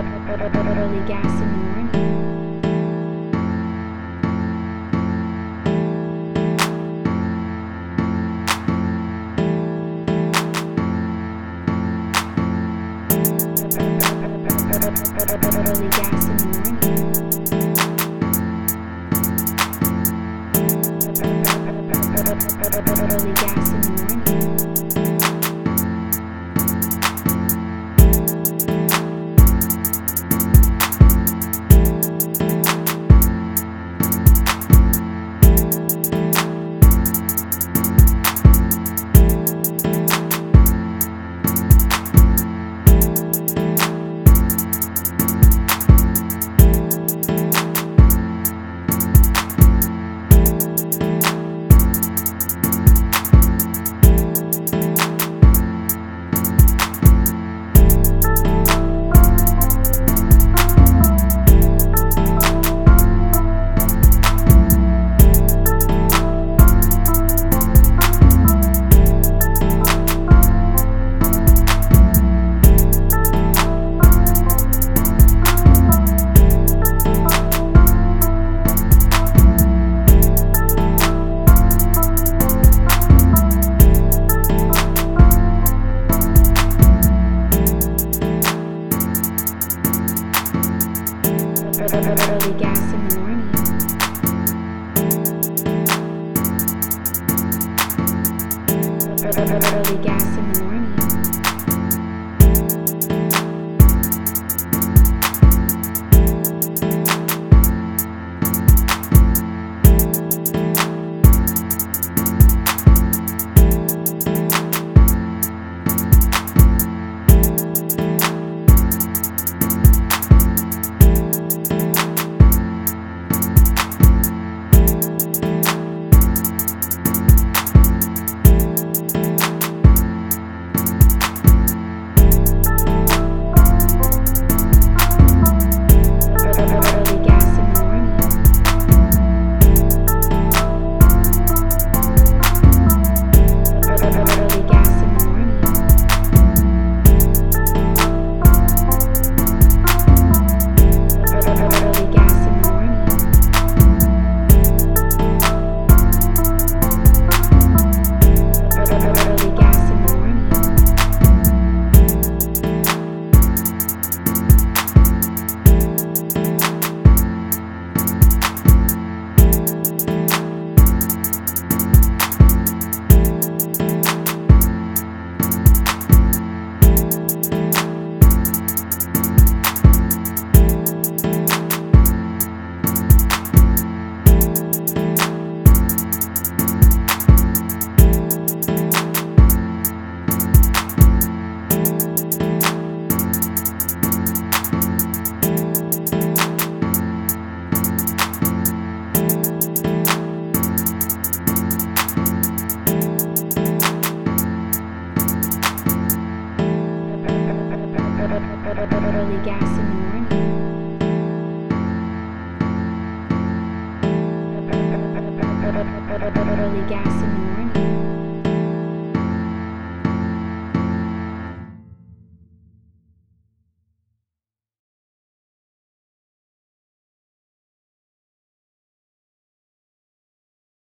Early gas in the morning. Early gas in the morning. Early gas in the Literally Gaston. any gas in the morning. Early gas in the morning.